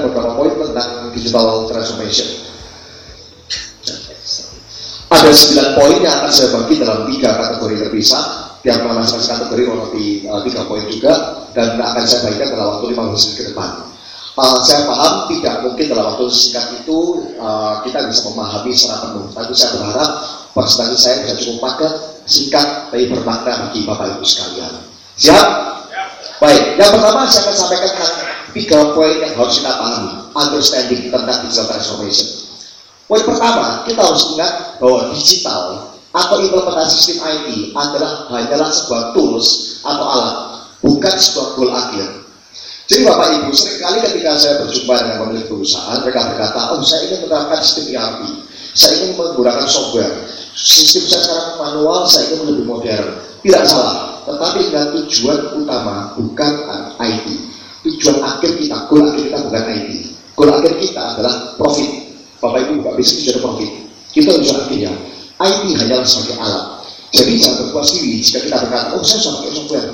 memberikan beberapa poin tentang digital transformation. Ada sembilan poin yang akan saya bagi dalam tiga kategori terpisah. Yang masing-masing kategori kurang lebih uh, tiga poin juga dan akan saya bagikan dalam waktu 15 menit ke depan. Uh, saya paham tidak mungkin dalam waktu singkat itu uh, kita bisa memahami secara penuh, tapi saya berharap presentasi saya bisa cukup padat, singkat, tapi bermakna bagi Bapak Ibu sekalian. Siap? Baik, yang pertama saya akan sampaikan tentang tiga poin yang harus kita pahami, understanding tentang digital transformation. Poin pertama, kita harus ingat bahwa digital atau implementasi sistem IT adalah hanyalah sebuah tools atau alat, bukan sebuah goal akhir. Jadi Bapak Ibu, sering kali ketika saya berjumpa dengan pemilik perusahaan, mereka berkata, oh saya ingin menerapkan sistem ERP, saya ingin menggunakan software, sistem saya sekarang manual, saya ingin lebih modern. Tidak salah, tetapi dengan tujuan utama bukan IT. Tujuan akhir kita, goal akhir kita bukan IT. Goal akhir kita adalah profit. Bapak Ibu, Bapak bisa tujuan profit. Kita tujuan akhirnya. IT hanyalah sebagai alat. Jadi jangan berpuas diri jika kita berkata, oh saya sudah pakai software,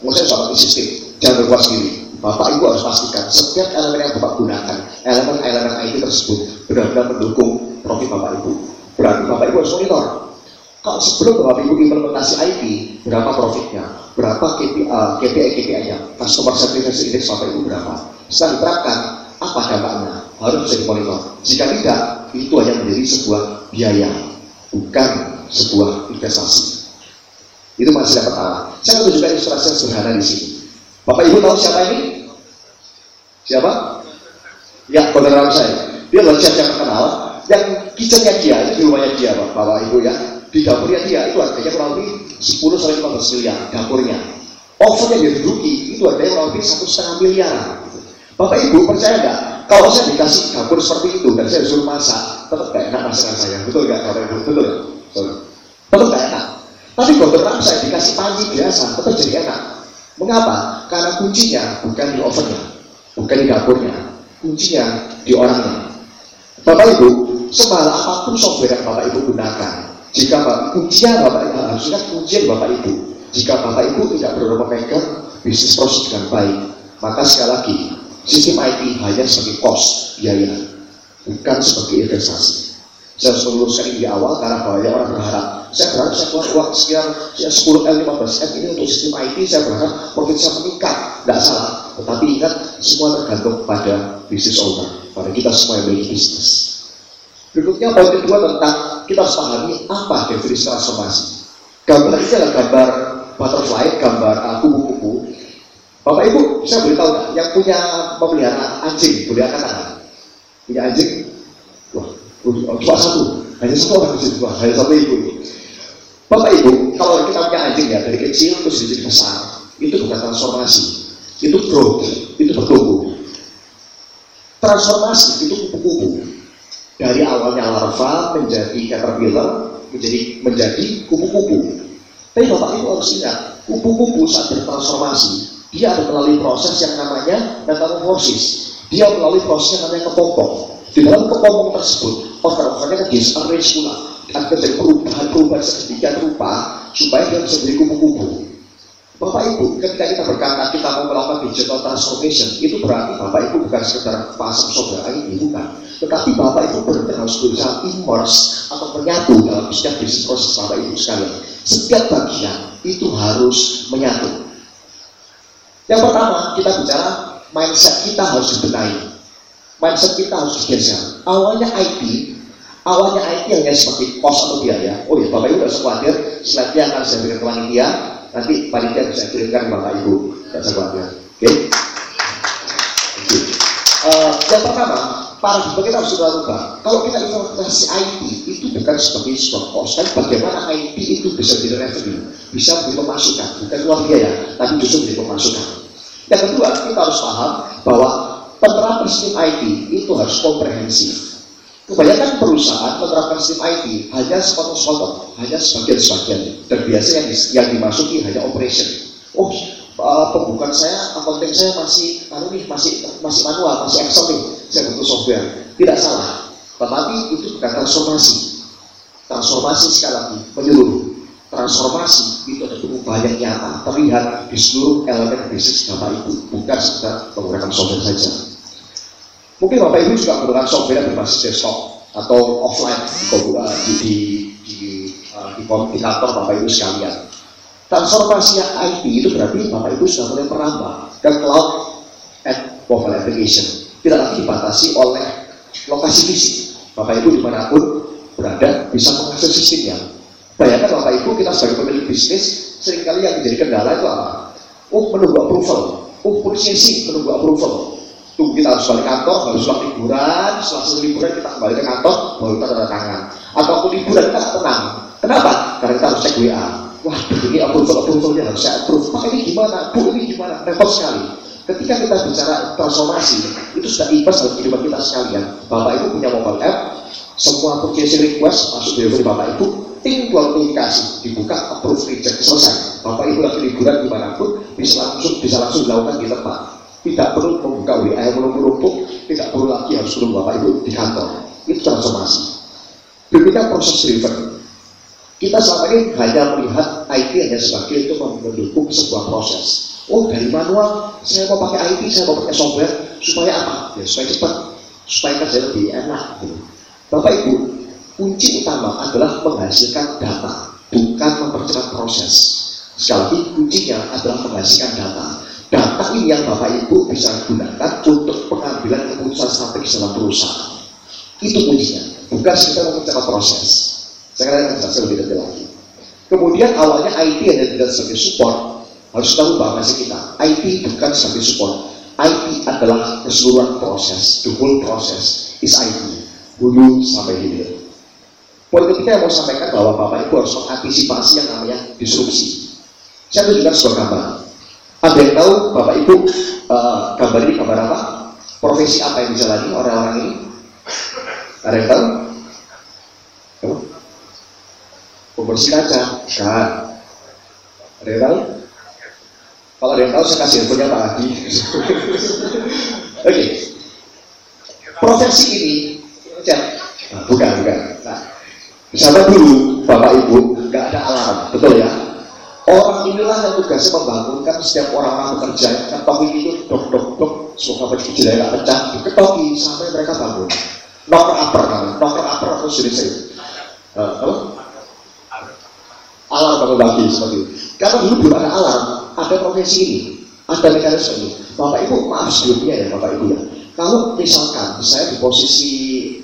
oh saya sudah pakai sistem. Jangan berpuas diri. Bapak Ibu harus pastikan setiap elemen yang Bapak gunakan, elemen-elemen IT tersebut benar-benar mendukung profit Bapak Ibu. Berarti Bapak Ibu harus monitor. Kalau sebelum Bapak Ibu implementasi IT, berapa profitnya, berapa KPI, KPI KPI-nya, customer satisfaction index Bapak Ibu berapa. Setelah diterapkan, apa dampaknya? Harus bisa dimonitor. Jika tidak, itu hanya menjadi sebuah biaya bukan sebuah investasi. Itu masih yang pertama. Saya akan tunjukkan ilustrasi yang sederhana di sini. Bapak Ibu tahu siapa ini? Siapa? Ya, saudara saya. Dia chef yang terkenal. Yang kitchennya dia, itu di rumahnya dia, Bapak Ibu ya. Di dapurnya dia, itu harganya kurang lebih 10 sampai 15 miliar dapurnya. Oven yang dia duduki, itu harganya kurang lebih satu setengah miliar. Bapak Ibu percaya nggak? Kalau saya dikasih dapur seperti itu dan saya disuruh masak, tetap gak enak masakan saya. Betul nggak Bapak Ibu? Betul ya? Tetap gak enak. Tapi kalau saya dikasih panci biasa, tetap jadi enak. Mengapa? Karena kuncinya bukan di ovennya, bukan di dapurnya, kuncinya di orangnya. Bapak Ibu, semahal apa pun software yang Bapak Ibu gunakan, jika Bapak, kuncinya Bapak Ibu harusnya kuncinya Bapak Ibu. Jika Bapak Ibu tidak benar memegang bisnis proses dengan baik, maka sekali lagi sistem IT hanya sebagai cost biaya, bukan sebagai investasi. Saya meluruskan ini di awal karena banyak orang berharap saya berharap saya keluar uang sekian ya 10 M, 15 M ini untuk sistem IT saya berharap profit saya meningkat tidak salah tetapi ingat semua tergantung pada bisnis owner pada kita semua yang memiliki bisnis berikutnya poin kedua tentang kita pahami apa definisi transformasi. Gambar ini adalah gambar butterfly gambar uh, kupu-kupu. Bapak Ibu saya boleh tahu nggak yang punya memelihara anjing? Boleh angkat tangan punya anjing? Wah cuma satu. Hanya satu orang di situ. Hanya satu ibu. Bapak Ibu, kalau kita punya anjing ya dari kecil terus jadi besar, itu bukan transformasi, itu growth, itu bertumbuh. Transformasi itu kupu-kupu. Dari awalnya larva menjadi caterpillar, menjadi menjadi kupu-kupu. Tapi Bapak Ibu harus ingat, kupu-kupu saat bertransformasi, dia ada melalui proses yang namanya metamorfosis. Dia melalui proses yang namanya kepompong. Di dalam kepompong tersebut, organ-organnya kan disarrange pula akan terjadi perubahan-perubahan sedemikian rupa supaya dia bisa menjadi kupu-kupu. Bapak Ibu, ketika kita berkata kita mau melakukan digital transformation, itu berarti Bapak Ibu bukan sekedar pasang software ini, bukan. Tetapi Bapak Ibu benar harus berusaha immerse atau menyatu dalam setiap bisnis proses Bapak Ibu sekalian. Setiap bagian itu harus menyatu. Yang pertama, kita bicara mindset kita harus dibenahi. Mindset kita harus digeser. Awalnya IT, awalnya IT hanya seperti kos atau biaya. Oh ya, Bapak Ibu tidak khawatir, slide-nya akan saya berikan ke nanti panitia bisa kirimkan Bapak Ibu, usah khawatir. Oke? Okay? Uh, yang pertama, paradigma kita harus rubah. Kalau kita investasi IT itu bukan sebagai sebuah kos, tapi bagaimana IT itu bisa revenue, bisa menjadi pemasukan, bukan uang biaya, tapi justru pemasukan. Yang kedua, kita harus paham bahwa penerapan sistem IT itu harus komprehensif. Kebanyakan perusahaan menerapkan sistem IT hanya sepotong-sepotong, hanya sebagian-sebagian. Dan biasanya yang, yang dimasuki hanya operation. Oh, uh, pembukaan saya, accounting saya masih, anu nih, masih masih manual, masih Excel nih, saya butuh software. Tidak salah, tetapi itu bukan transformasi. Transformasi sekali lagi menyeluruh. Transformasi itu ada perubahan yang nyata, terlihat di seluruh elemen bisnis Bapak Ibu, bukan sekedar menggunakan software saja. Mungkin Bapak Ibu juga menggunakan software berbasis desktop atau offline di, di, di, uh, di, kantor Bapak Ibu sekalian. Transformasi IT itu berarti Bapak Ibu sudah mulai merambah ke cloud and mobile application. Tidak lagi dibatasi oleh lokasi fisik. Bapak Ibu di mana pun berada bisa mengakses sistemnya. Bayangkan Bapak Ibu kita sebagai pemilik bisnis sering kali yang menjadi kendala itu apa? Oh menunggu approval, oh prosesi menunggu approval, tunggu kita harus balik kantor, harus setelah liburan, setelah liburan kita kembali ke kantor, baru kita tanda tangan. Atau waktu liburan kita tenang. Kenapa? Karena kita harus cek WA. Wah, ini approval approvalnya harus saya approve. Pak ini gimana? Bu ini gimana? Repot sekali. Ketika kita bicara transformasi, itu sudah ikhlas dalam kehidupan kita sekalian. Bapak Ibu punya mobile app, semua purchasing request masuk di dari Bapak Ibu, tinggal komunikasi, dibuka, approve, reject, selesai. Bapak Ibu lagi liburan di mana pun, bisa langsung bisa langsung dilakukan di tempat tidak perlu membuka WA yang menumpuk-numpuk, tidak perlu lagi harus menunggu Bapak Ibu di kantor. Itu transformasi. Demikian proses driven. Kita selama ini hanya melihat IT hanya sebagai itu mendukung sebuah proses. Oh dari manual, saya mau pakai IT, saya mau pakai software, supaya apa? Ya supaya cepat, supaya kerja lebih enak. Bapak Ibu, kunci utama adalah menghasilkan data, bukan mempercepat proses. Sekali lagi, kuncinya adalah menghasilkan data. Data ini yang Bapak Ibu bisa gunakan untuk pengambilan keputusan strategis dalam perusahaan. Itu kuncinya, bukan sekedar mempercepat proses. Saya akan jelaskan lebih detail lagi. Kemudian awalnya IT hanya tidak sebagai support, harus tahu bahwa kita. IT bukan sebagai support. IT adalah keseluruhan proses, the whole process is IT, hulu sampai hilir. Poin ketiga yang mau sampaikan bahwa Bapak Ibu harus mengantisipasi yang namanya disrupsi. Saya tunjukkan sebuah gambar. Ada yang tahu Bapak Ibu uh, gambar ini gambar apa? Profesi apa yang dijalani orang-orang ini? Ada yang tahu? Pembersih kaca, kan? Ada yang tahu? Kalau ada yang tahu saya kasih punya Pak Adi. Oke. Okay. Profesi ini, nah, bukan, bukan. Nah, misalnya dulu Bapak Ibu nggak ada alarm, betul ya? Orang inilah yang tugasnya membangunkan setiap orang-orang bekerja. Ketoki itu dok dok dok, semoga jendela nggak pecah, diketoki sampai mereka bangun. Knocker upper kan, knocker upper atau sudah saya. Uh, alarm bangun pagi seperti itu. Karena dulu belum ada alarm, ada profesi ini, ada mekanisme ini. Bapak Ibu maaf sebelumnya ya Bapak Ibu ya. Kalau misalkan saya di posisi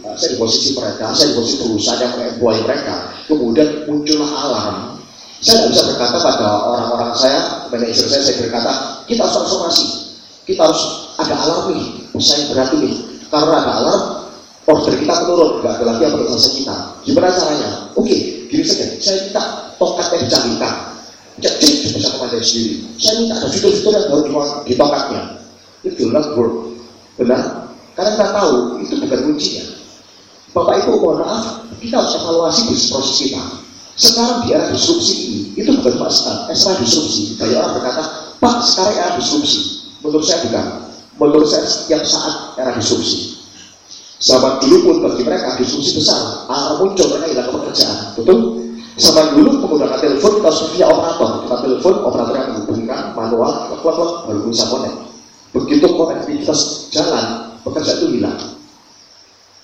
uh, saya di posisi mereka, saya di posisi perusahaan yang mengemploy mereka, kemudian muncullah alarm, saya tidak bisa berkata pada orang-orang saya, manajer saya, saya berkata, kita harus transformasi. Kita harus ada alarm nih, saya berarti nih. Karena ada alarm, order kita menurun, nggak ada lagi yang berjasa kita. Gimana caranya? Oke, gini saja, saya minta tongkat yang dicanggihkan. Jadi, bisa kepada sendiri. Saya minta ada fitur-fitur yang baru di tongkatnya. Itu not work. Benar? Karena kita tahu, itu bukan kuncinya. Bapak Ibu, mohon maaf, kita harus evaluasi bisnis proses kita sekarang di era disrupsi ini, itu bukan Pak Stan, era disrupsi. Banyak orang berkata, Pak sekarang era disrupsi. Menurut saya bukan. Menurut saya setiap saat era disrupsi. Zaman dulu pun bagi mereka disrupsi besar. Alarm muncul mereka hilang pekerjaan. Betul? Zaman dulu menggunakan telepon via operator. Kita telepon, operator yang menghubungkan manual, klak klak baru bisa connect. Begitu konektivitas jalan, pekerjaan itu hilang.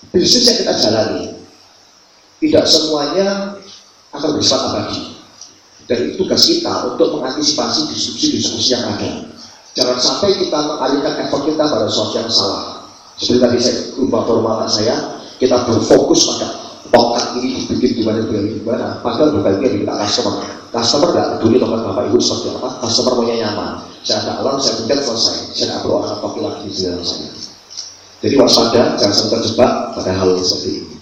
Bisnis yang kita jalani, tidak semuanya akan bersifat abadi. Dan itu tugas kita untuk mengantisipasi diskusi-diskusi yang ada. Jangan sampai kita mengalihkan effort kita pada sesuatu yang salah. Seperti tadi saya lupa formulat saya, kita berfokus pada tongkat ini dibikin gimana gimana gimana. Padahal bukan dia kita customer. Customer tidak peduli tongkat bapak ibu seperti apa. Customer maunya nyaman. Saya ada alam, saya pencet selesai. Saya tidak perlu akan toki lagi di dalam saya. Jadi waspada, jangan sampai terjebak pada hal seperti ini.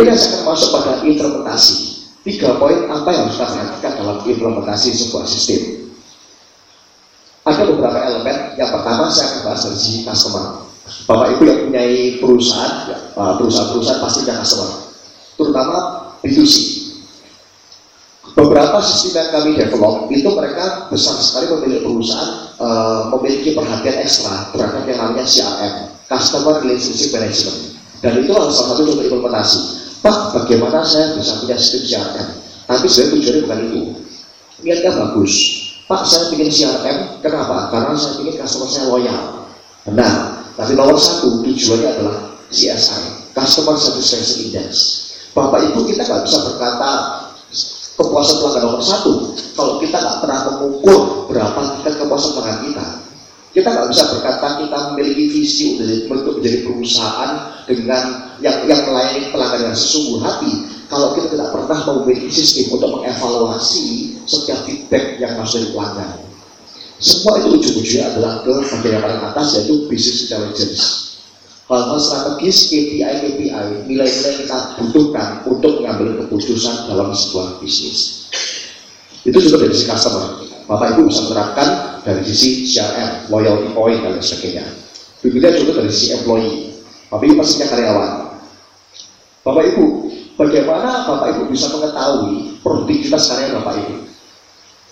Berikutnya masuk pada implementasi. Tiga poin apa yang harus kita perhatikan dalam implementasi sebuah sistem. Ada beberapa elemen. Yang pertama saya akan bahas dari sisi customer. Bapak Ibu yang punya perusahaan, ya, perusahaan-perusahaan pasti punya customer. Terutama B2C. Beberapa sistem yang kami develop itu mereka besar sekali memiliki perusahaan uh, memiliki perhatian ekstra terhadap yang namanya CRM, Customer Relationship Management dan itu salah satu untuk implementasi. Pak, bagaimana saya bisa punya sistem CRM? Tapi sebenarnya tujuannya bukan itu. Niatnya bagus. Pak, saya bikin CRM, kenapa? Karena saya ingin customer saya loyal. Benar. Tapi nomor satu tujuannya adalah CSI, Customer Satisfaction Index. Bapak Ibu kita nggak bisa berkata kepuasan pelanggan nomor satu kalau kita nggak pernah mengukur berapa tingkat kepuasan pelanggan kita. Kita nggak bisa berkata kita memiliki visi untuk menjadi perusahaan dengan yang yang melayani pelanggan yang sesungguh hati. Kalau kita tidak pernah memiliki sistem untuk mengevaluasi setiap feedback yang masuk dari pelanggan. Semua itu ujung-ujungnya adalah ke bagian yang paling atas yaitu business intelligence. Hal-hal strategis KPI KPI nilai-nilai kita butuhkan untuk mengambil keputusan dalam sebuah bisnis. Itu juga dari sisi customer. Bapak Ibu bisa menerapkan dari sisi CRM, loyalty point dan sebagainya. Begitu juga dari sisi employee. Bapak Ibu pasti karyawan. Bapak Ibu, bagaimana Bapak Ibu bisa mengetahui produktivitas karyawan Bapak Ibu?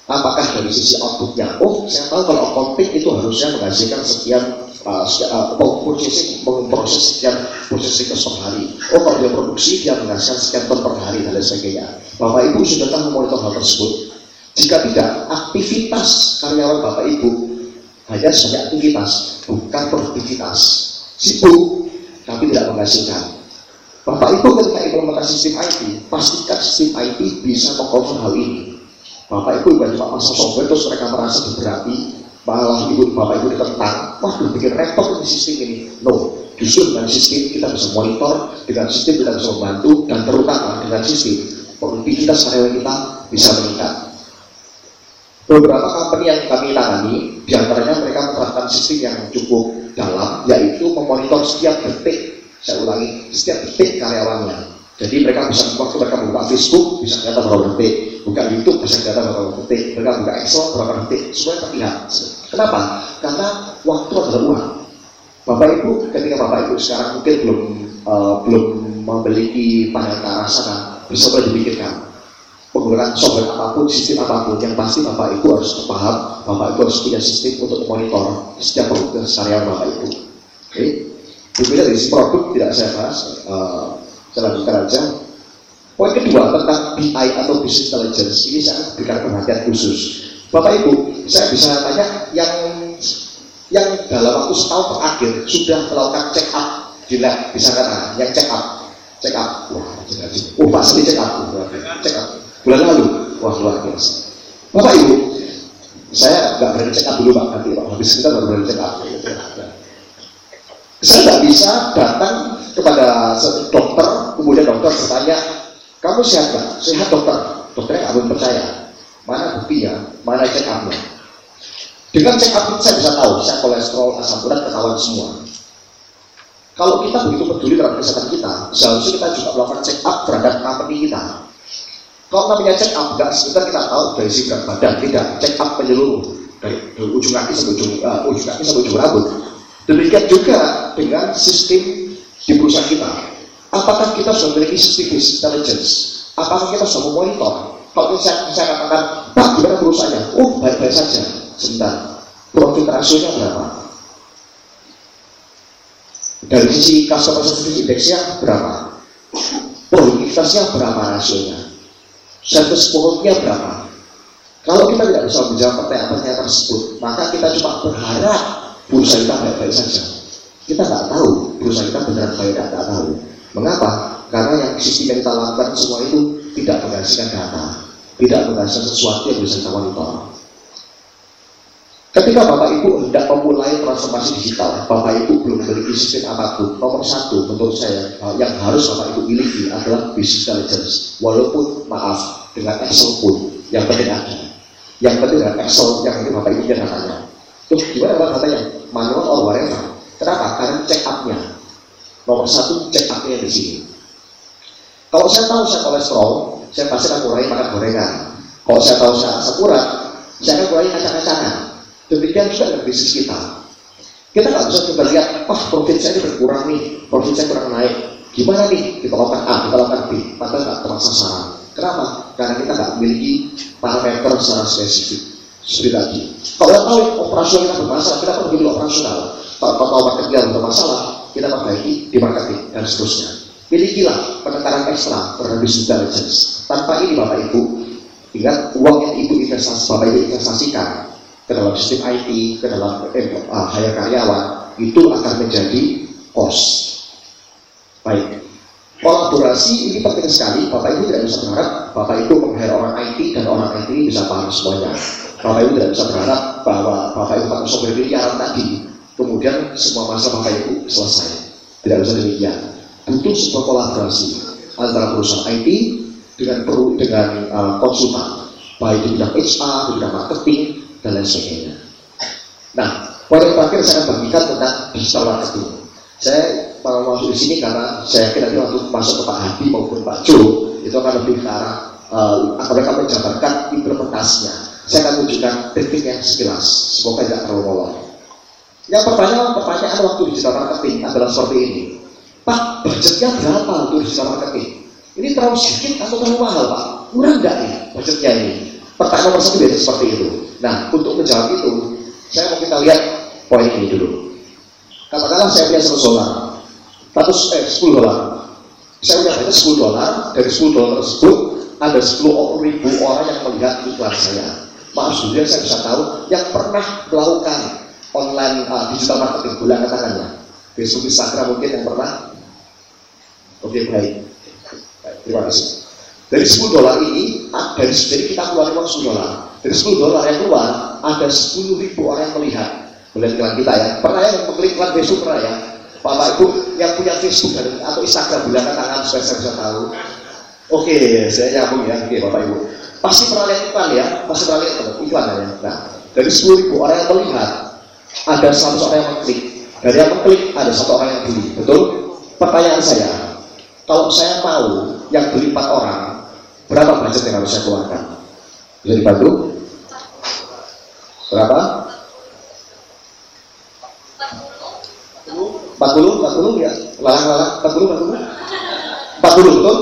apakah dari sisi outputnya oh saya tahu kalau accounting itu harusnya menghasilkan sekian uh, uh, processing memproses sekian processing per hari oh kalau dia produksi dia menghasilkan sekian ton per hari dan lain sebagainya bapak ibu sudah tahu memonitor hal tersebut jika tidak aktivitas karyawan bapak ibu hanya sebagai aktivitas bukan produktivitas. Sibuk tapi tidak menghasilkan. Bapak Ibu ketika implementasi sistem IT, pastikan sistem IT bisa mengcover hal ini. Bapak Ibu bukan cuma pasang software terus mereka merasa diberati malah ibu bapak ibu ditentang wah berpikir repot ini sistem ini. No justru dengan sistem kita bisa monitor dengan sistem kita bisa membantu dan terutama dengan sistem produktivitas karyawan kita bisa meningkat beberapa company yang kami tangani di antaranya mereka menerapkan sistem yang cukup dalam yaitu memonitor setiap detik saya ulangi setiap detik karyawannya jadi mereka bisa waktu mereka buka Facebook bisa data berapa detik, buka YouTube bisa data berapa detik, mereka buka Excel berapa detik, semua terlihat. Kenapa? Karena waktu adalah uang. Bapak Ibu, ketika Bapak Ibu sekarang mungkin belum uh, belum memiliki pandangan ke arah sana, bisa boleh dipikirkan penggunaan software apa pun, sistem apa pun, yang pasti Bapak Ibu harus paham, Bapak Ibu harus punya sistem untuk monitor setiap produk karya Bapak Ibu. Oke, okay? berbeda dari produk tidak saya bahas. Uh, saya lanjutkan aja. Poin kedua tentang BI atau Business Intelligence ini saya berikan perhatian khusus. Bapak Ibu, saya bisa tanya yang yang dalam waktu setahun terakhir sudah melakukan check up di lab, bisa kata yang check up, check up, wah, oh pasti check up, check up bulan lalu, wah luar biasa. Bapak Ibu, saya nggak berani check up dulu Pak, nanti Pak, habis kita baru berani check. Saya nggak bisa datang kepada dokter, kemudian dokter bertanya, kamu sehat nggak? Sehat dokter. Dokternya nggak percaya. Mana buktinya? Mana check upnya? Dengan check up saya bisa tahu, saya kolesterol, asam urat ketahuan semua. Kalau kita begitu peduli terhadap kesehatan kita, seharusnya kita juga melakukan check up terhadap company kita. Kalau namanya check up, nggak sebentar kita tahu dari si berat badan, tidak check up menyeluruh dari, dari ujung kaki sampai ujung, uh, ujung kaki sampai ujung rambut. Demikian juga dengan sistem di perusahaan kita. Apakah kita sudah memiliki sistem intelligence? Apakah kita sudah memonitor? Kalau saya, saya katakan, Pak, gimana perusahaannya? Oh, baik-baik saja. Sebentar. Profit rasionya berapa? Dari sisi customer service indexnya berapa? Produktivitasnya berapa rasionya? Service quality berapa? Kalau kita tidak bisa menjawab pertanyaan-pertanyaan tersebut, maka kita cuma berharap perusahaan kita baik-baik saja. Kita nggak tahu perusahaan kita benar baik nggak tahu. Mengapa? Karena yang sistem yang kita lakukan semua itu tidak menghasilkan data tidak menghasilkan sesuatu yang bisa kita monitor ketika bapak ibu hendak memulai transformasi digital bapak ibu belum memiliki sistem apa pun nomor satu menurut saya yang harus bapak ibu miliki adalah business intelligence walaupun maaf dengan Excel pun yang penting ada yang penting dengan Excel yang penting bapak ibu datanya terus gimana datanya manual or whatever Kenapa? Karena check up-nya. Nomor satu check up-nya di sini. Kalau saya tahu saya kolesterol, saya pasti akan kurangi makan gorengan. Kalau saya tahu saya asam urat, saya akan kurangi kacang-kacangan. Demikian juga dengan bisnis kita. Kita nggak bisa coba lihat, wah profit saya ini berkurang nih, profit saya kurang naik. Gimana nih? Kita lakukan A, kita lakukan B, padahal nggak tepat sasaran. Kenapa? Karena kita nggak memiliki parameter secara spesifik. Seperti tadi. Kalau tahu operasional kita bermasalah, kita perlu operasional. Kalau tahu marketing bermasalah, kita perbaiki di marketing dan seterusnya. Milikilah penekanan ekstra terhadap business intelligence. Tanpa ini Bapak Ibu, ingat uang yang Ibu investasi, Bapak Ibu investasikan ke dalam sistem IT, ke dalam eh, hire karyawan, itu akan menjadi cost. Baik, kolaborasi ini penting sekali. Bapak Ibu tidak bisa berharap Bapak Ibu meng orang IT dan orang IT ini bisa paham semuanya. Bapak Ibu tidak bisa berharap bahwa Bapak Ibu pakai software miliaran tadi, kemudian semua masalah Bapak Ibu selesai. Tidak bisa demikian. Butuh sebuah kolaborasi antara perusahaan IT dengan perlu dengan uh, konsultan, baik di bidang HR, di bidang marketing, dan lain sebagainya. Nah, poin terakhir saya akan bagikan tentang digital marketing. Saya mau masuk di sini karena saya yakin nanti waktu masuk ke Pak Hadi maupun Pak Jo itu akan lebih ke arah uh, mereka menjabarkan implementasinya. Saya akan tunjukkan teknik yang sekilas, semoga tidak terlalu molor. Yang pertanyaan, pertanyaan waktu digital marketing adalah seperti ini. Pak, budgetnya berapa untuk digital marketing? Ini terlalu sedikit atau terlalu mahal, Pak? Murah nggak nih budgetnya ini? Pertanyaan nomor biasanya seperti itu. Nah, untuk menjawab itu, saya mau kita lihat poin ini dulu. Katakanlah saya punya 100 dolar, 100, eh, 10 dolar. Saya punya budget 10 dolar, dari 10 dolar tersebut ada 10 ribu orang yang melihat iklan saya. Maaf sudah saya bisa tahu yang pernah melakukan online uh, digital marketing, bulan katakannya. Facebook, Instagram mungkin yang pernah. Oke, baik. baik terima kasih. Dari 10 dolar ini, dari, jadi kita keluar uang 10 dolar. Dari 10 dolar yang keluar, ada 10 ribu orang melihat. Melihat iklan kita ya. Pernah ya yang mengklik iklan Facebook pernah ya? Bapak Ibu yang punya Facebook atau Instagram bulan tangan supaya saya bisa tahu. Oke, saya nyambung ya, oke Bapak Ibu. Pasti pernah lihat iklan ya, pasti pernah lihat iklan ya. Nah, dari 10 ribu orang yang melihat, ada satu orang yang mengklik. Dari yang mengklik, ada satu orang yang beli. Betul? Pertanyaan saya, kalau saya mau yang beli empat orang, berapa budget yang harus saya keluarkan? Bisa dibantu? Berapa? 40, 40 ya, lalang-lalang, 40, 40, 40 betul?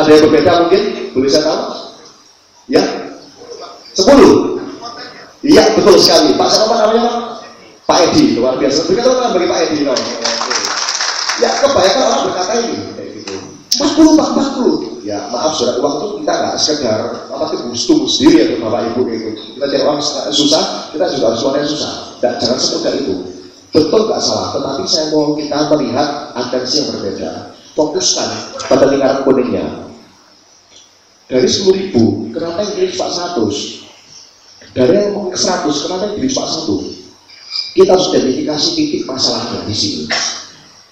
Ada yang berbeda mungkin? Boleh saya tahu? Ya? Sepuluh? Iya, betul sekali. Pak siapa namanya Pak? Pak Edi, luar biasa. Berikan teman bagi Pak Edi. No. Ya, kebanyakan orang berkata ini. 40, Pak, 40. Ya, maaf, sudah uang itu kita nggak sekedar apa itu tunggu sendiri ya Bapak Ibu gitu. Kita cari uang susah, kita juga harus uangnya susah. Nggak, jangan semudah itu. Betul nggak salah, tetapi saya mau kita melihat atensi yang berbeda. Fokuskan pada lingkaran kuningnya dari 10 ribu, kenapa yang pilih Pak 100? Dari yang mau 100, kenapa yang pilih Pak 1? Kita harus identifikasi titik masalahnya di sini.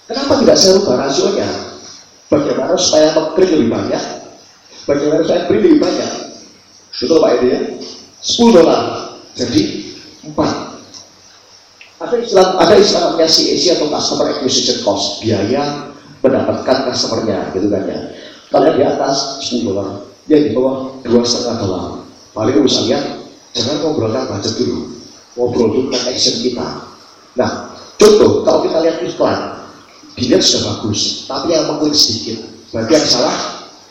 Kenapa tidak saya rubah rasionya? Bagaimana supaya mengklik lebih banyak? Bagaimana saya beri lebih banyak? Betul Pak Edi ya? 10 dolar, jadi 4. Ada istilah, ada istilah namanya CAC atau Customer Acquisition Cost, biaya mendapatkan customernya, gitu kan ya. Kalau di atas 10 dolar, yang di bawah dua setengah dolar. Paling bisa lihat, jangan ngobrolkan budget dulu, ngobrol dulu tentang action kita. Nah, contoh, kalau kita lihat iklan, dilihat sudah bagus, tapi yang mengklik sedikit. Berarti yang salah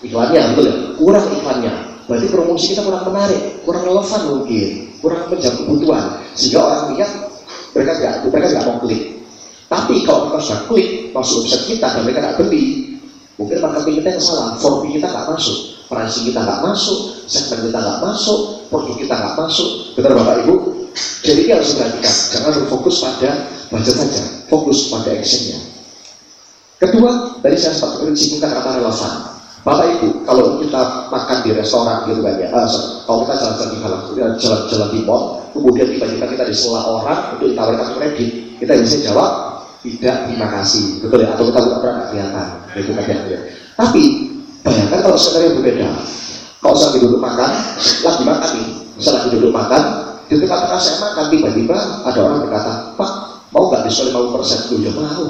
iklannya, betul ya? Kurang iklannya. Berarti promosi kita kurang menarik, kurang relevan mungkin, kurang menjawab kebutuhan. Sehingga orang lihat, mereka nggak mereka nggak mau klik. Tapi kalau kita sudah klik, masuk website kita dan mereka nggak beli, mungkin marketing kita yang salah, form kita nggak masuk pricing kita nggak masuk, segmen kita nggak masuk, produk kita nggak masuk. Benar Bapak Ibu? Jadi ini harus diperhatikan, jangan berfokus pada budget saja, fokus pada actionnya. Kedua, tadi saya sempat singgung kata relevan. Bapak Ibu, kalau kita makan di restoran gitu kan ya, uh, kalau kita jalan-jalan di jalan-jalan di mall, kemudian tiba-tiba kita disela orang untuk ditawarkan kredit, kita bisa jawab tidak terima kasih, betul ya? Atau kita bukan pernah kelihatan, gitu kan ya. Tapi Bayangkan kalau skenario berbeda. Kalau saya duduk makan, lagi makan nih, saya lagi duduk makan, di tengah-tengah saya makan, tiba-tiba ada orang berkata, Pak, mau nggak diskon 50 persen? Loh, ya mau.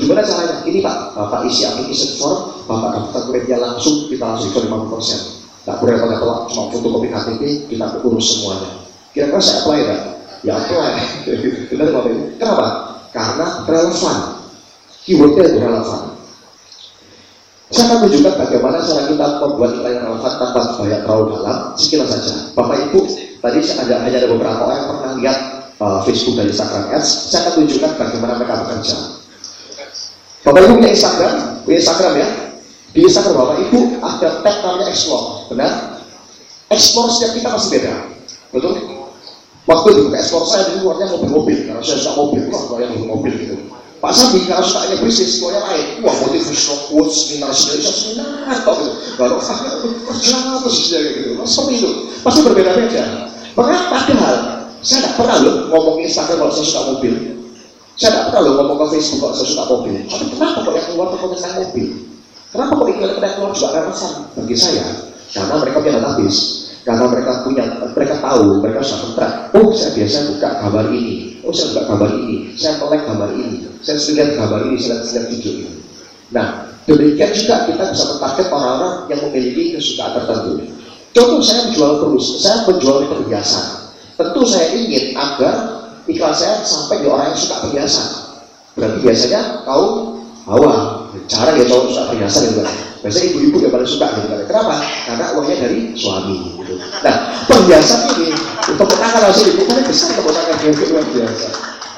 Gimana caranya? Ini Pak, Bapak isi application form, Bapak daftar kuliahnya langsung, kita langsung diskon 50 persen. Nggak boleh kalau kalau cuma fotokopi KTP, kita urus semuanya. Kira-kira saya apply ya? Ya apply. Benar Ibu? Kenapa? Karena relevan. Keywordnya itu relevan. Saya akan tunjukkan bagaimana cara kita membuat iklan yang relevan tanpa bayar terlalu dalam, sekilas saja. Bapak Ibu, tadi ada, hanya ada beberapa orang yang pernah lihat uh, Facebook dan Instagram Ads, saya akan tunjukkan bagaimana mereka bekerja. Bapak Ibu punya Instagram, punya Instagram ya. Di Instagram Bapak Ibu ada tab namanya Explore, benar? Explore setiap kita pasti beda, betul? Waktu di ekspor saya dulu keluarnya mobil-mobil, karena saya suka mobil, wah keluarnya mobil-mobil gitu. Pak Sabi karena suka ini bisnis, keluarnya lain, wah motivational quotes, seminar, seminar, seminar, kok gitu. Baru ah, kerja terus gitu, seperti itu. Pasti berbeda-beda. Makanya padahal saya tidak pernah loh ngomong Instagram kalau saya suka mobil. Saya tidak pernah loh ngomong ke Facebook kalau saya suka mobil. Tapi kenapa kok yang keluar tentang tentang mobil? Kenapa kok yang keluar juga relevan bagi saya? Karena mereka punya database karena mereka punya mereka tahu mereka sudah kontrak. Oh saya biasa buka gambar ini. Oh saya buka gambar ini. Saya melek gambar ini. Saya lihat gambar ini saya lihat video ini. Nah demikian juga kita bisa mentarget orang-orang yang memiliki kesukaan tertentu. Contoh saya menjual terus. Saya menjual perhiasan tentu saya ingin agar iklan saya sampai di orang yang suka perhiasan. Berarti biasanya kaum hawa cara ya cowok suka perhiasan gitu biasanya ibu-ibu yang paling suka gitu. Kenapa? Karena uangnya dari suami gitu. Nah perhiasan ini untuk menangkal hasil ibu. Kan besar kemenangan yang luar biasa.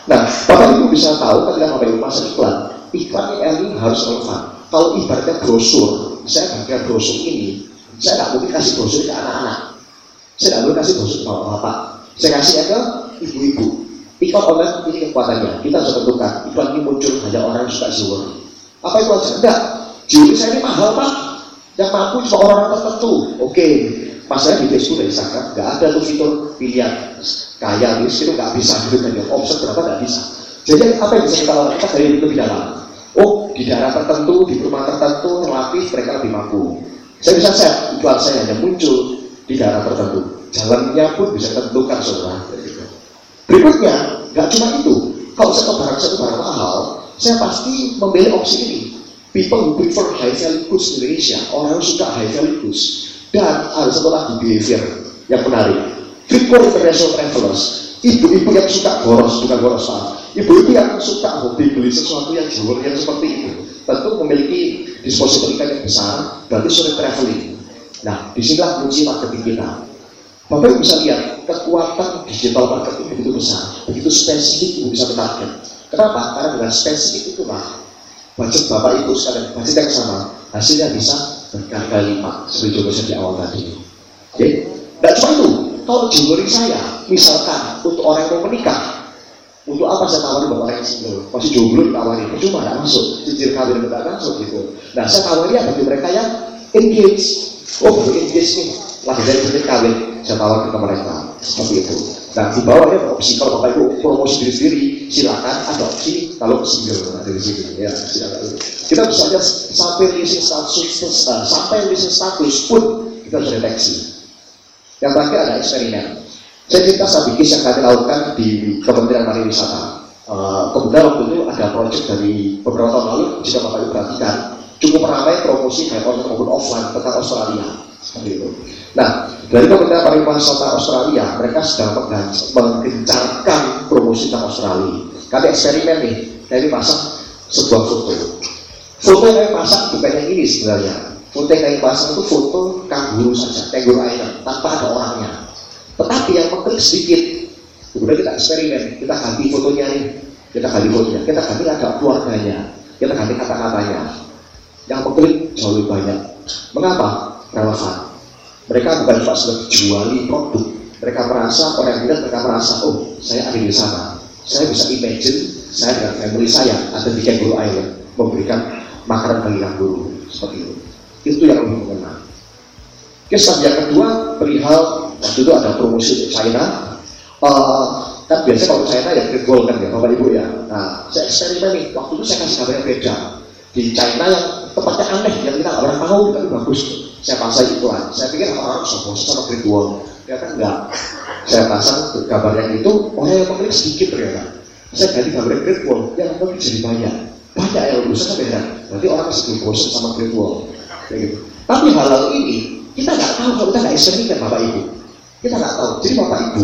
Nah bapak ibu bisa tahu ketika bapak ibu masuk iklan iklan ini harus relevan kalau ibaratnya brosur saya bagian brosur ini saya tidak mungkin kasih brosur ke anak-anak. Saya tidak mungkin kasih brosur ke bapak saya kasih ke ibu-ibu iklan online ini kekuatannya kita harus tentukan iklan ini muncul hanya orang yang suka jewelry apa itu aja? Enggak. Juri saya ini mahal pak. Yang mampu cuma orang-orang tertentu. Oke. Masalahnya di Facebook dari Instagram nggak ada tuh fitur pilihan kaya miskin itu nggak bisa gitu kan. Option berapa nggak bisa. Jadi apa yang bisa kita lakukan? Dari lebih dalam. Oh, di daerah tertentu, di rumah tertentu, relatif mereka lebih mampu. Saya bisa set iklan saya hanya muncul di daerah tertentu. Jalannya pun bisa tentukan saudara. Berikutnya, nggak cuma itu. Kalau saya barang saya barang mahal, saya pasti memilih opsi ini. People who prefer high value goods di Indonesia, orang yang suka high value goods. Dan ada satu lagi behavior yang menarik. Frequent international travelers, ibu-ibu yang suka boros, bukan boros pak. Ibu-ibu yang suka hobi beli sesuatu yang yang seperti itu, tentu memiliki disposable income yang besar, berarti sering traveling. Nah, di sinilah kunci marketing kita. Bapak bisa lihat kekuatan digital marketing begitu besar, begitu spesifik ibu bisa menarget. Kenapa? Karena dengan spesifik itulah budget Bapak Ibu sekalian budget yang sama hasilnya bisa berkali-kali lipat seperti saya di awal tadi. Oke, tidak cuma itu. Kalau jewelry saya, misalkan untuk orang yang mau menikah, untuk apa saya tawari bapak yang single? Masih jomblo ditawari, cuma tidak masuk, cicil kawin tidak masuk gitu. Nah saya tawari ya bagi mereka yang engage, oh engage nih, lagi dari cicil kawin, saya tawar ke mereka seperti itu. Nah di bawah ada opsi kalau bapak ibu promosi diri sendiri silakan ada opsi kalau single nah, dari sini ya silakan. Kita bisa aja sampai listing status uh, sampai listing status pun kita bisa deteksi. Yang terakhir ada eksperimen. Saya cerita satu bis yang kami lakukan di Kementerian Pariwisata. Uh, kemudian waktu itu ada proyek dari beberapa tahun lalu, jika Bapak Ibu perhatikan, cukup ramai promosi baik online maupun offline tentang Australia. Itu. Nah, dari Kementerian Pariwisata Australia, mereka sedang menggencarkan promosi tentang Australia. Kami eksperimen nih, kami pasang sebuah foto. Foto yang kami pasang bukan yang ini sebenarnya. Foto yang kami pasang itu foto kanguru saja, kanguru island, tanpa ada orangnya. Tetapi yang mengklik sedikit, kemudian kita eksperimen, kita ganti fotonya nih, kita ganti fotonya, kita ganti ada keluarganya, kita ganti kata-katanya. Yang mengklik jauh lebih banyak. Mengapa? Relevan mereka bukan cuma sebagai juali produk. Mereka merasa, orang bilang mereka merasa, oh saya ada di sana. Saya bisa imagine, saya dengan family saya ada di Kangaroo Island, memberikan makanan bagi kangguru. Seperti itu. Itu yang lebih mengena. Kisah yang kedua, perihal, waktu itu ada promosi di China. Uh, kan biasa kalau China ya Wall kan ya, Bapak Ibu ya. Nah, saya eksperimen nih, waktu itu saya kasih kabar yang beda. Di China tempatnya aneh, yang kita nggak pernah tahu, tapi bagus saya pasang iklan. Saya pikir orang bisa bosan sama Great Wall. Ternyata enggak. Saya pasang gambar yang itu, orang yang pemilik sedikit ternyata. Saya ganti gambar yang Wall, yang pemilik jadi banyak. Banyak yang lulusan kan beda. Berarti orang belum bosan sama Wall. Kayak gitu. Tapi hal-hal ini, kita nggak tahu kalau kita nggak eksperimen Bapak Ibu. Kita nggak tahu. Jadi Bapak Ibu,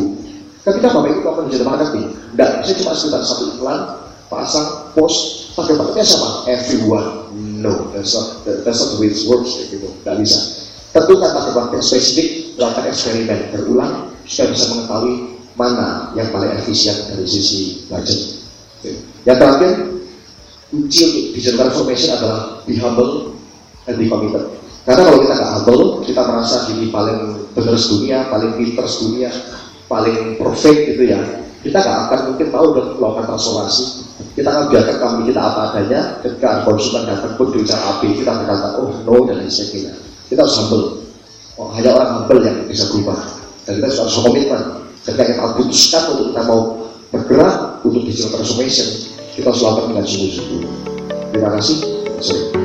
ketika Bapak Ibu akan menjadi marketing, enggak, saya cuma sekitar satu iklan, pasang, post, pakai paketnya siapa? Everyone. No, that's not, that's not the way it works. Gitu. Gak bisa. Waktu spesifik, lakukan eksperimen berulang, supaya bisa mengetahui mana yang paling efisien dari sisi budget. Yang terakhir, kunci untuk digital transformation adalah be humble and be committed. Karena kalau kita nggak humble, kita merasa diri paling benar sedunia, paling pinter sedunia, paling perfect gitu ya kita nggak akan mungkin tahu dan melakukan transformasi kita akan biarkan kami kita apa adanya ketika konsumen datang pun bicara api kita berkata oh no dan lain sebagainya. Kita harus humble. Oh, hanya orang humble yang bisa berubah. Dan kita harus komitmen. Ketika kita putuskan untuk kita mau bergerak untuk digital transformation kita harus lakukan dengan sungguh-sungguh. Terima kasih. Sorry.